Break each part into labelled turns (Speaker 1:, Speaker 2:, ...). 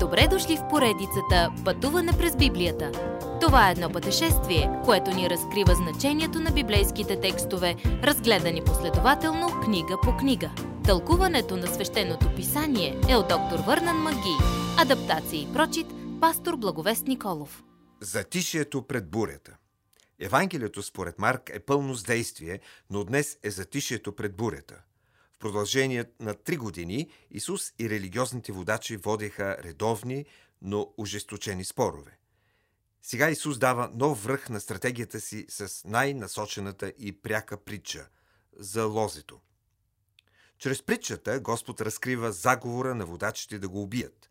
Speaker 1: Добре дошли в поредицата Пътуване през Библията. Това е едно пътешествие, което ни разкрива значението на библейските текстове, разгледани последователно книга по книга. Тълкуването на свещеното писание е от доктор Върнан Маги. Адаптация и прочит, пастор Благовест Николов.
Speaker 2: Затишието пред бурята Евангелието според Марк е пълно с действие, но днес е затишието пред бурята. В продължение на три години Исус и религиозните водачи водеха редовни, но ожесточени спорове. Сега Исус дава нов връх на стратегията си с най-насочената и пряка притча – за лозето. Чрез притчата Господ разкрива заговора на водачите да го убият.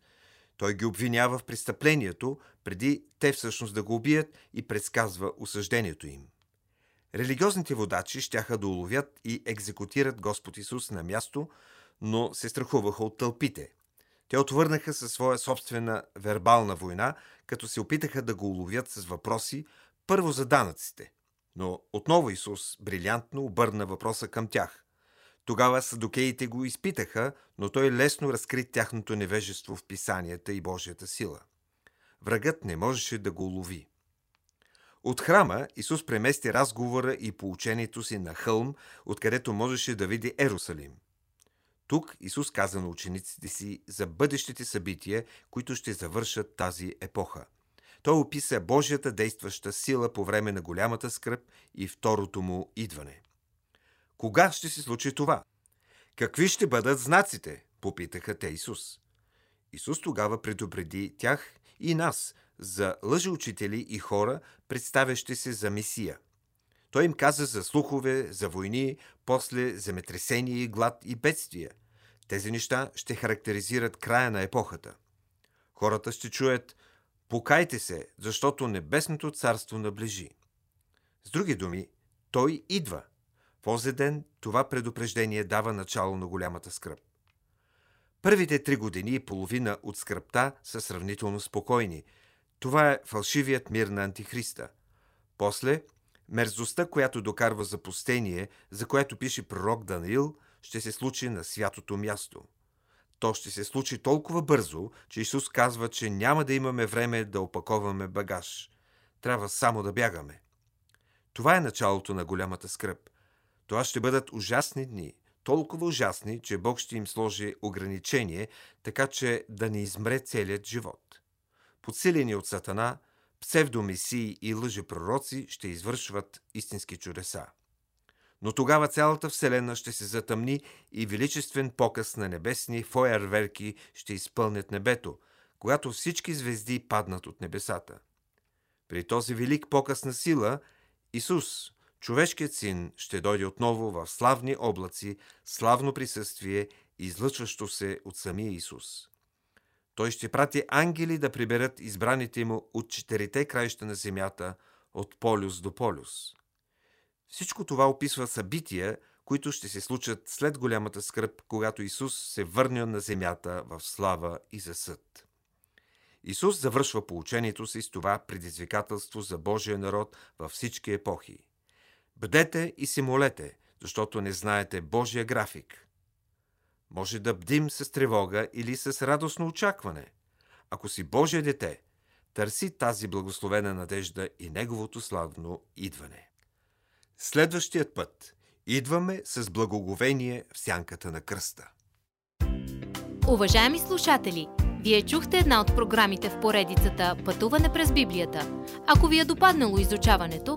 Speaker 2: Той ги обвинява в престъплението, преди те всъщност да го убият и предсказва осъждението им – Религиозните водачи щяха да уловят и екзекутират Господ Исус на място, но се страхуваха от тълпите. Те отвърнаха със своя собствена вербална война, като се опитаха да го уловят с въпроси първо за данъците. Но отново Исус брилянтно обърна въпроса към тях. Тогава садокеите го изпитаха, но той лесно разкри тяхното невежество в писанията и Божията сила. Врагът не можеше да го улови. От храма Исус премести разговора и поучението си на хълм, откъдето можеше да види Ерусалим. Тук Исус каза на учениците си за бъдещите събития, които ще завършат тази епоха. Той описа Божията действаща сила по време на голямата скръп и второто му идване. Кога ще се случи това? Какви ще бъдат знаците? попитаха те Исус. Исус тогава предупреди тях и нас за лъжеучители и хора, представящи се за Месия. Той им каза за слухове, за войни, после земетресение, глад и бедствия. Тези неща ще характеризират края на епохата. Хората ще чуят «Покайте се, защото небесното царство наближи». С други думи, той идва. В този ден това предупреждение дава начало на голямата скръп. Първите три години и половина от скръпта са сравнително спокойни – това е фалшивият мир на Антихриста. После, мерзостта, която докарва запустение, за което пише пророк Даниил, ще се случи на святото място. То ще се случи толкова бързо, че Исус казва, че няма да имаме време да опаковаме багаж. Трябва само да бягаме. Това е началото на голямата скръп. Това ще бъдат ужасни дни, толкова ужасни, че Бог ще им сложи ограничение, така че да не измре целият живот подсилени от Сатана, псевдомесии и лъжепророци ще извършват истински чудеса. Но тогава цялата Вселена ще се затъмни и величествен показ на небесни фойерверки ще изпълнят небето, когато всички звезди паднат от небесата. При този велик показ на сила, Исус, човешкият син, ще дойде отново в славни облаци, славно присъствие, излъчващо се от самия Исус. Той ще прати ангели да приберат избраните му от четирите краища на земята, от полюс до полюс. Всичко това описва събития, които ще се случат след голямата скръп, когато Исус се върне на земята в слава и за съд. Исус завършва поучението си с това предизвикателство за Божия народ във всички епохи. Бъдете и се молете, защото не знаете Божия график – може да бдим с тревога или с радостно очакване. Ако си Божие дете, търси тази благословена надежда и Неговото славно идване. Следващият път идваме с благоговение в сянката на кръста.
Speaker 1: Уважаеми слушатели! Вие чухте една от програмите в поредицата Пътуване през Библията. Ако ви е допаднало изучаването,